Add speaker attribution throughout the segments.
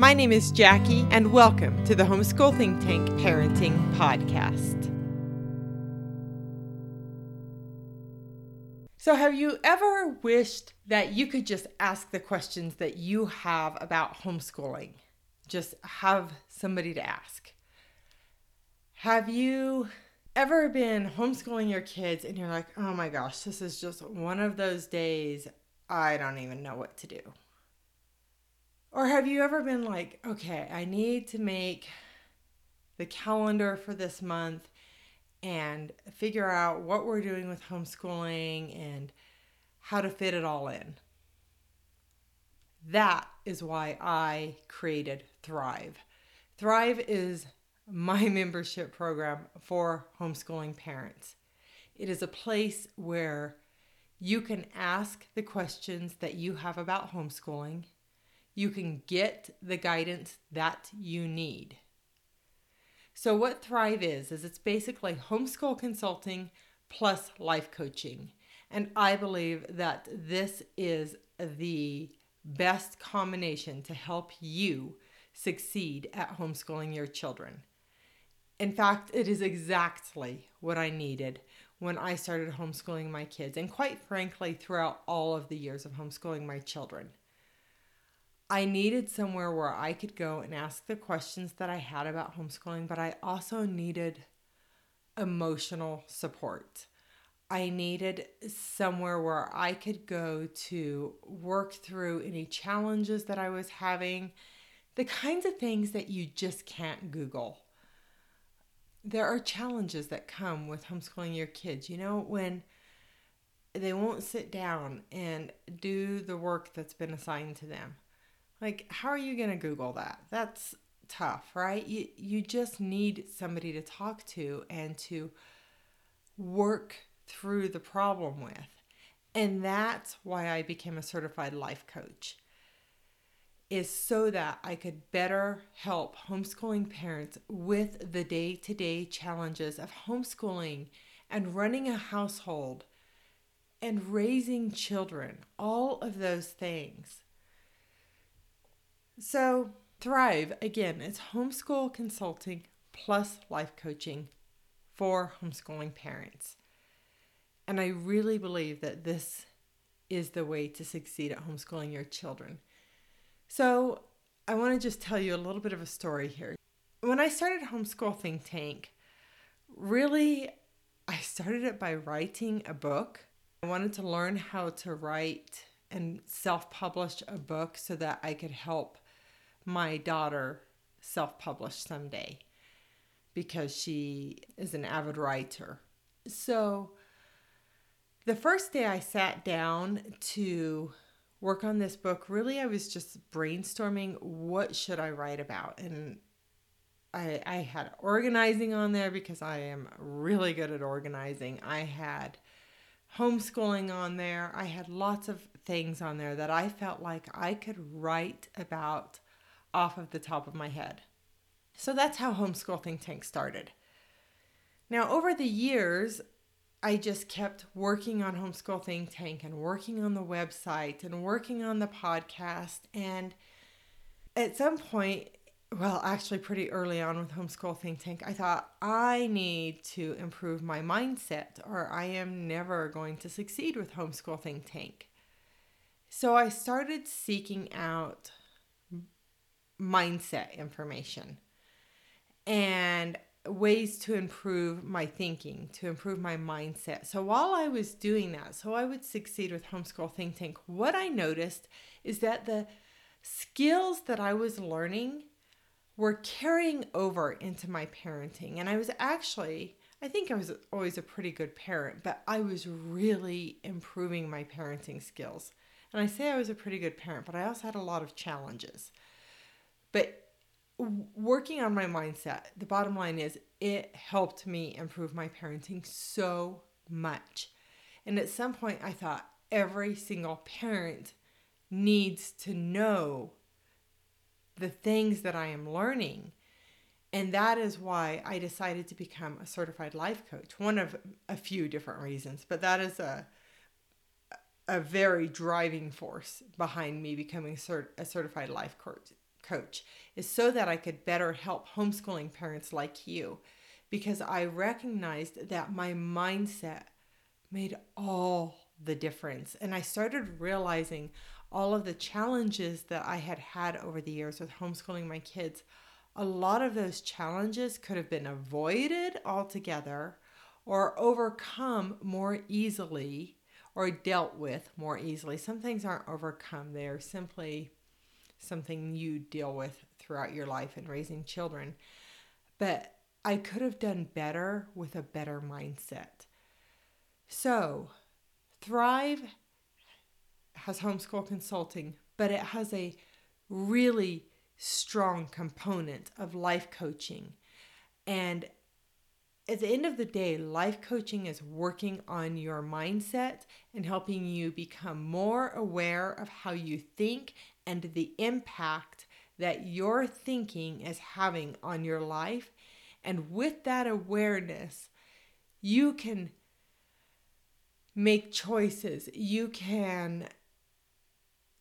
Speaker 1: My name is Jackie, and welcome to the Homeschool Think Tank Parenting Podcast. So, have you ever wished that you could just ask the questions that you have about homeschooling? Just have somebody to ask. Have you ever been homeschooling your kids and you're like, oh my gosh, this is just one of those days I don't even know what to do? Or have you ever been like, okay, I need to make the calendar for this month and figure out what we're doing with homeschooling and how to fit it all in? That is why I created Thrive. Thrive is my membership program for homeschooling parents. It is a place where you can ask the questions that you have about homeschooling you can get the guidance that you need. So, what Thrive is, is it's basically homeschool consulting plus life coaching. And I believe that this is the best combination to help you succeed at homeschooling your children. In fact, it is exactly what I needed when I started homeschooling my kids, and quite frankly, throughout all of the years of homeschooling my children. I needed somewhere where I could go and ask the questions that I had about homeschooling, but I also needed emotional support. I needed somewhere where I could go to work through any challenges that I was having, the kinds of things that you just can't Google. There are challenges that come with homeschooling your kids. You know, when they won't sit down and do the work that's been assigned to them like, how are you going to Google that? That's tough, right? You, you just need somebody to talk to and to work through the problem with. And that's why I became a certified life coach. Is so that I could better help homeschooling parents with the day to day challenges of homeschooling and running a household and raising children, all of those things. So, Thrive, again, it's homeschool consulting plus life coaching for homeschooling parents. And I really believe that this is the way to succeed at homeschooling your children. So, I want to just tell you a little bit of a story here. When I started Homeschool Think Tank, really, I started it by writing a book. I wanted to learn how to write and self publish a book so that I could help my daughter self publish someday because she is an avid writer. So the first day I sat down to work on this book, really I was just brainstorming what should I write about and I, I had organizing on there because I am really good at organizing. I had homeschooling on there. I had lots of things on there that I felt like I could write about off of the top of my head. So that's how Homeschool Think Tank started. Now, over the years, I just kept working on Homeschool Think Tank and working on the website and working on the podcast. And at some point, well, actually, pretty early on with Homeschool Think Tank, I thought I need to improve my mindset or I am never going to succeed with Homeschool Think Tank. So I started seeking out mindset information and ways to improve my thinking, to improve my mindset. So while I was doing that, so I would succeed with Homeschool Think Tank, what I noticed is that the skills that I was learning were carrying over into my parenting. And I was actually, I think I was always a pretty good parent, but I was really improving my parenting skills. And I say I was a pretty good parent, but I also had a lot of challenges. But working on my mindset, the bottom line is it helped me improve my parenting so much. And at some point, I thought every single parent needs to know the things that I am learning. And that is why I decided to become a certified life coach. One of a few different reasons, but that is a a very driving force behind me becoming cert- a certified life coach coach is so that I could better help homeschooling parents like you because I recognized that my mindset made all the difference. And I started realizing all of the challenges that I had had over the years with homeschooling my kids. A lot of those challenges could have been avoided altogether or overcome more easily or dealt with more easily. Some things aren't overcome, they are simply something you deal with throughout your life and raising children. But I could have done better with a better mindset. So, Thrive has homeschool consulting, but it has a really strong component of life coaching. And at the end of the day, life coaching is working on your mindset and helping you become more aware of how you think and the impact that your thinking is having on your life. And with that awareness, you can make choices. You can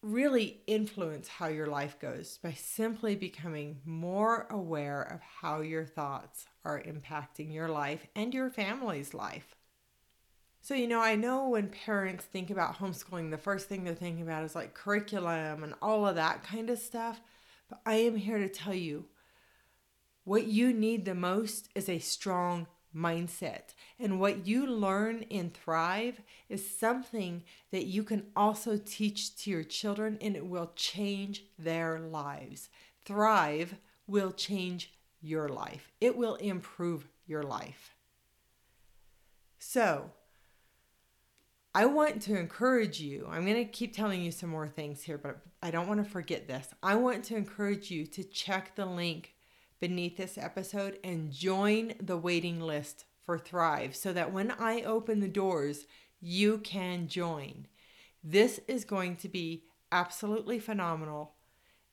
Speaker 1: really influence how your life goes by simply becoming more aware of how your thoughts are impacting your life and your family's life. So, you know, I know when parents think about homeschooling, the first thing they're thinking about is like curriculum and all of that kind of stuff. But I am here to tell you what you need the most is a strong mindset. And what you learn in Thrive is something that you can also teach to your children and it will change their lives. Thrive will change your life, it will improve your life. So, I want to encourage you. I'm going to keep telling you some more things here, but I don't want to forget this. I want to encourage you to check the link beneath this episode and join the waiting list for Thrive so that when I open the doors, you can join. This is going to be absolutely phenomenal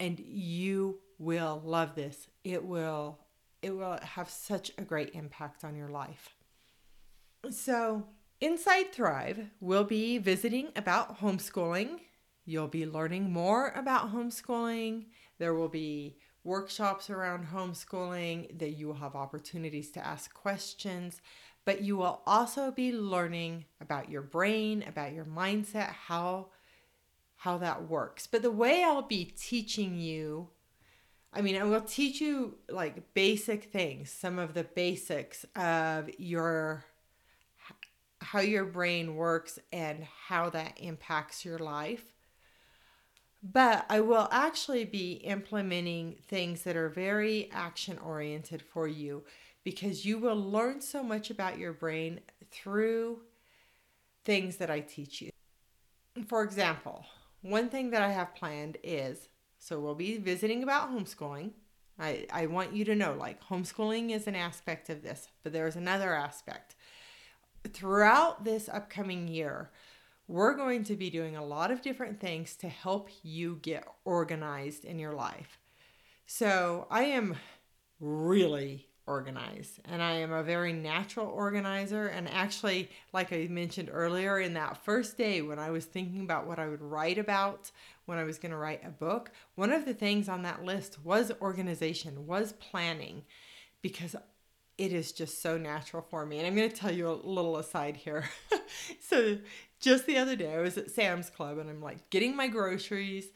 Speaker 1: and you will love this. It will it will have such a great impact on your life. So, Inside Thrive, we'll be visiting about homeschooling. You'll be learning more about homeschooling. There will be workshops around homeschooling that you will have opportunities to ask questions, but you will also be learning about your brain, about your mindset, how how that works. But the way I'll be teaching you I mean, I will teach you like basic things, some of the basics of your how your brain works and how that impacts your life. But I will actually be implementing things that are very action oriented for you because you will learn so much about your brain through things that I teach you. For example, one thing that I have planned is so we'll be visiting about homeschooling. I, I want you to know like homeschooling is an aspect of this, but there's another aspect throughout this upcoming year, we're going to be doing a lot of different things to help you get organized in your life. So, I am really organized and I am a very natural organizer. And actually, like I mentioned earlier, in that first day when I was thinking about what I would write about when I was going to write a book, one of the things on that list was organization, was planning, because it is just so natural for me. And I'm going to tell you a little aside here. so, just the other day, I was at Sam's Club and I'm like getting my groceries,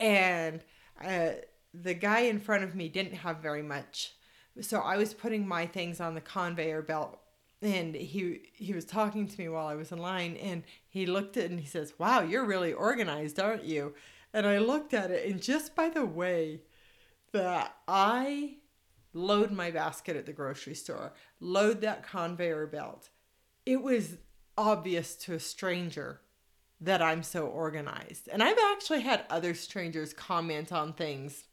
Speaker 1: and uh, the guy in front of me didn't have very much. So, I was putting my things on the conveyor belt. And he he was talking to me while I was in line, and he looked at it and he says, "Wow, you're really organized, aren't you?" And I looked at it, and just by the way that I load my basket at the grocery store, load that conveyor belt. It was obvious to a stranger that I'm so organized. And I've actually had other strangers comment on things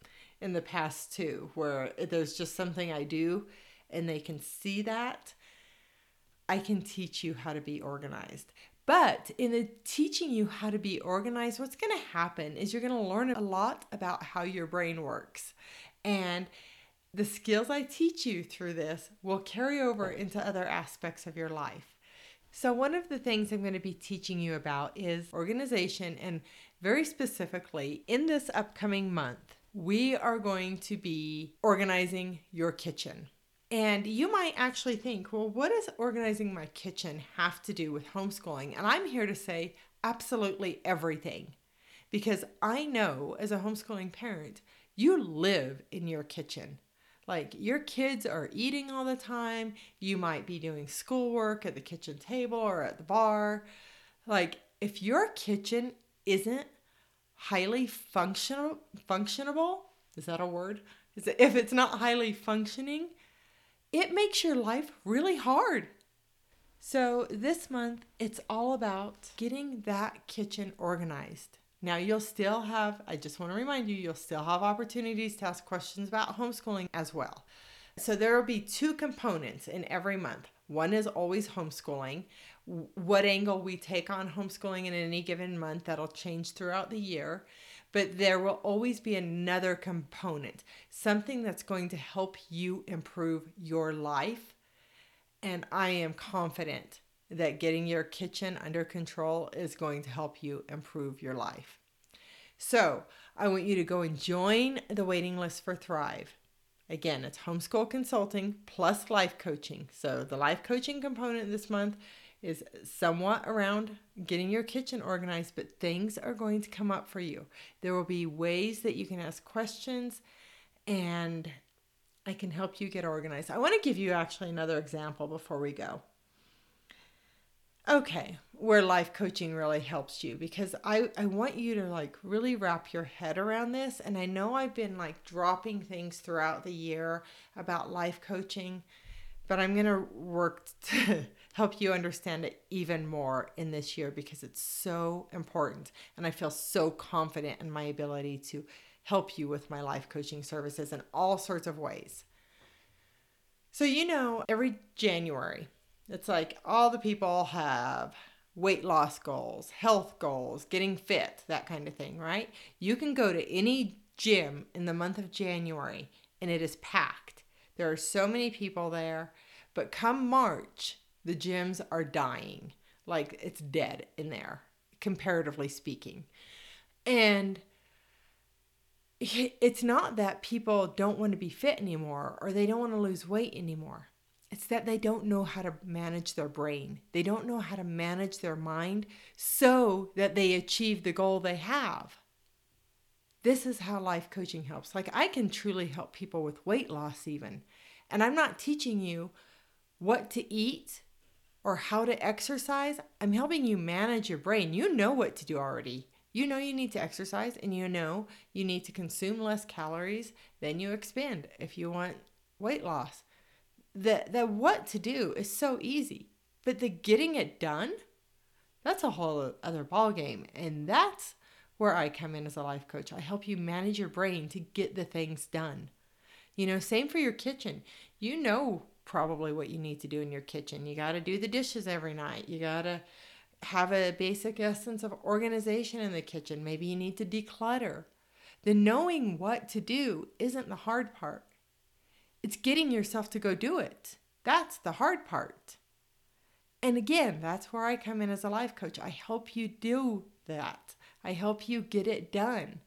Speaker 1: in the past too, where there's just something I do and they can see that. I can teach you how to be organized. But in the teaching you how to be organized, what's going to happen is you're going to learn a lot about how your brain works. And the skills I teach you through this will carry over into other aspects of your life. So, one of the things I'm going to be teaching you about is organization, and very specifically, in this upcoming month, we are going to be organizing your kitchen. And you might actually think, well, what does organizing my kitchen have to do with homeschooling? And I'm here to say absolutely everything. Because I know as a homeschooling parent, you live in your kitchen. Like your kids are eating all the time. You might be doing schoolwork at the kitchen table or at the bar. Like if your kitchen isn't highly functional functionable, is that a word? Is it, if it's not highly functioning, it makes your life really hard. So, this month, it's all about getting that kitchen organized. Now, you'll still have, I just want to remind you, you'll still have opportunities to ask questions about homeschooling as well. So, there will be two components in every month. One is always homeschooling. What angle we take on homeschooling in any given month, that'll change throughout the year but there will always be another component, something that's going to help you improve your life. And I am confident that getting your kitchen under control is going to help you improve your life. So, I want you to go and join the waiting list for Thrive. Again, it's homeschool consulting plus life coaching. So, the life coaching component this month is somewhat around getting your kitchen organized, but things are going to come up for you. There will be ways that you can ask questions and I can help you get organized. I want to give you actually another example before we go. Okay, where life coaching really helps you because I, I want you to like really wrap your head around this. And I know I've been like dropping things throughout the year about life coaching, but I'm going to work to help you understand it even more in this year because it's so important. And I feel so confident in my ability to help you with my life coaching services in all sorts of ways. So, you know, every January, it's like all the people have weight loss goals, health goals, getting fit, that kind of thing, right? You can go to any gym in the month of January and it is packed. There are so many people there. But come March, the gyms are dying. Like it's dead in there, comparatively speaking. And it's not that people don't want to be fit anymore or they don't want to lose weight anymore. It's that they don't know how to manage their brain. They don't know how to manage their mind so that they achieve the goal they have. This is how life coaching helps. Like, I can truly help people with weight loss, even. And I'm not teaching you what to eat or how to exercise, I'm helping you manage your brain. You know what to do already. You know you need to exercise and you know you need to consume less calories, then you expand if you want weight loss. The the what to do is so easy, but the getting it done, that's a whole other ball game and that's where I come in as a life coach. I help you manage your brain to get the things done. You know, same for your kitchen. You know probably what you need to do in your kitchen. You got to do the dishes every night. You got to have a basic essence of organization in the kitchen. Maybe you need to declutter. The knowing what to do isn't the hard part. It's getting yourself to go do it. That's the hard part. And again, that's where I come in as a life coach. I help you do that. I help you get it done.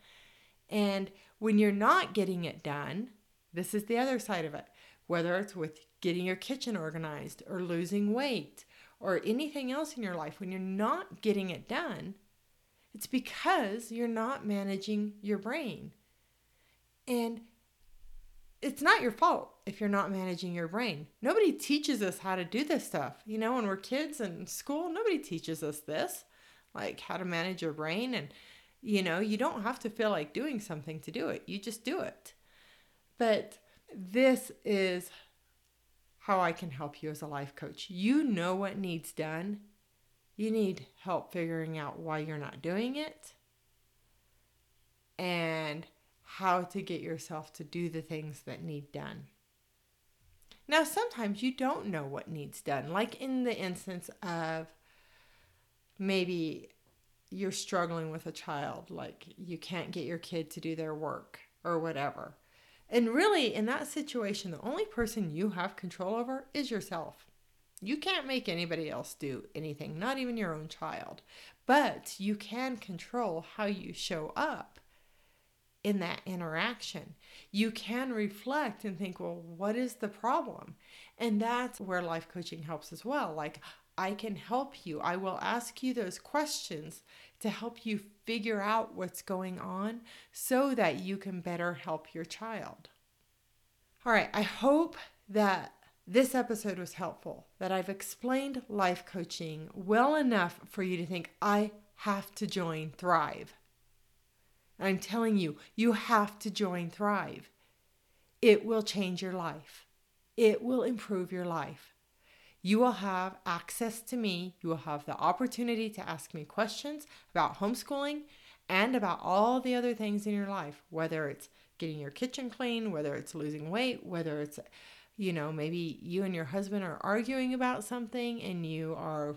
Speaker 1: And when you're not getting it done, this is the other side of it. Whether it's with getting your kitchen organized or losing weight or anything else in your life, when you're not getting it done, it's because you're not managing your brain. And it's not your fault if you're not managing your brain. Nobody teaches us how to do this stuff. You know, when we're kids in school, nobody teaches us this, like how to manage your brain. And, you know, you don't have to feel like doing something to do it, you just do it. But this is how I can help you as a life coach. You know what needs done. You need help figuring out why you're not doing it and how to get yourself to do the things that need done. Now, sometimes you don't know what needs done, like in the instance of maybe you're struggling with a child, like you can't get your kid to do their work or whatever. And really, in that situation, the only person you have control over is yourself. You can't make anybody else do anything, not even your own child. But you can control how you show up in that interaction. You can reflect and think, well, what is the problem? And that's where life coaching helps as well. Like, I can help you. I will ask you those questions to help you figure out what's going on so that you can better help your child. All right, I hope that this episode was helpful, that I've explained life coaching well enough for you to think, I have to join Thrive. I'm telling you, you have to join Thrive. It will change your life, it will improve your life. You will have access to me. You will have the opportunity to ask me questions about homeschooling and about all the other things in your life, whether it's getting your kitchen clean, whether it's losing weight, whether it's, you know, maybe you and your husband are arguing about something and you are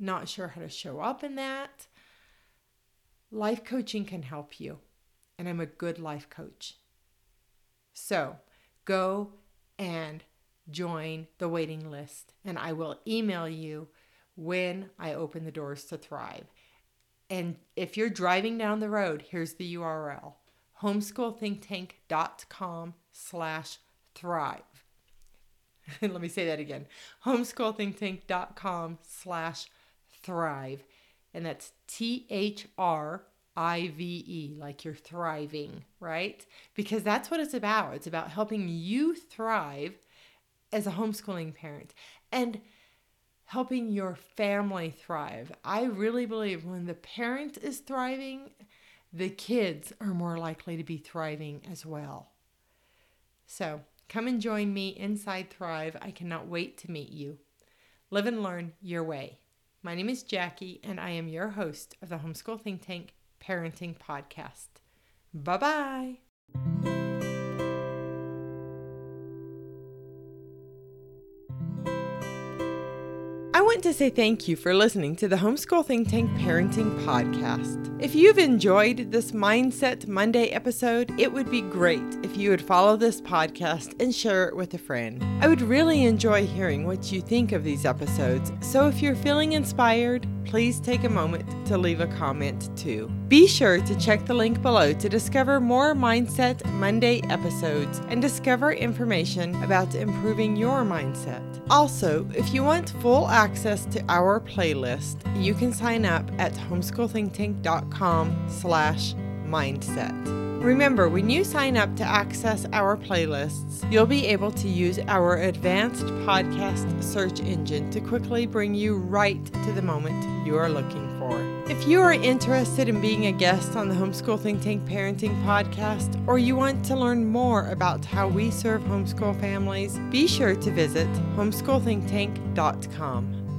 Speaker 1: not sure how to show up in that. Life coaching can help you, and I'm a good life coach. So go and join the waiting list, and I will email you when I open the doors to Thrive. And if you're driving down the road, here's the URL homeschoolthinktank.com slash thrive. Let me say that again homeschoolthinktank.com slash thrive. And that's T H R I V E, like you're thriving, right? Because that's what it's about. It's about helping you thrive as a homeschooling parent and helping your family thrive. I really believe when the parent is thriving, the kids are more likely to be thriving as well. So come and join me inside Thrive. I cannot wait to meet you. Live and learn your way. My name is Jackie, and I am your host of the Homeschool Think Tank Parenting Podcast. Bye bye. I want to say thank you for listening to the Homeschool Think Tank Parenting Podcast. If you've enjoyed this Mindset Monday episode, it would be great if you would follow this podcast and share it with a friend. I would really enjoy hearing what you think of these episodes, so if you're feeling inspired, please take a moment to leave a comment too. Be sure to check the link below to discover more Mindset Monday episodes and discover information about improving your mindset. Also, if you want full access to our playlist, you can sign up at homeschoolthinktank.com slash mindset. Remember, when you sign up to access our playlists, you'll be able to use our advanced podcast search engine to quickly bring you right to the moment you are looking for. If you are interested in being a guest on the Homeschool Think Tank Parenting Podcast, or you want to learn more about how we serve homeschool families, be sure to visit homeschoolthinktank.com.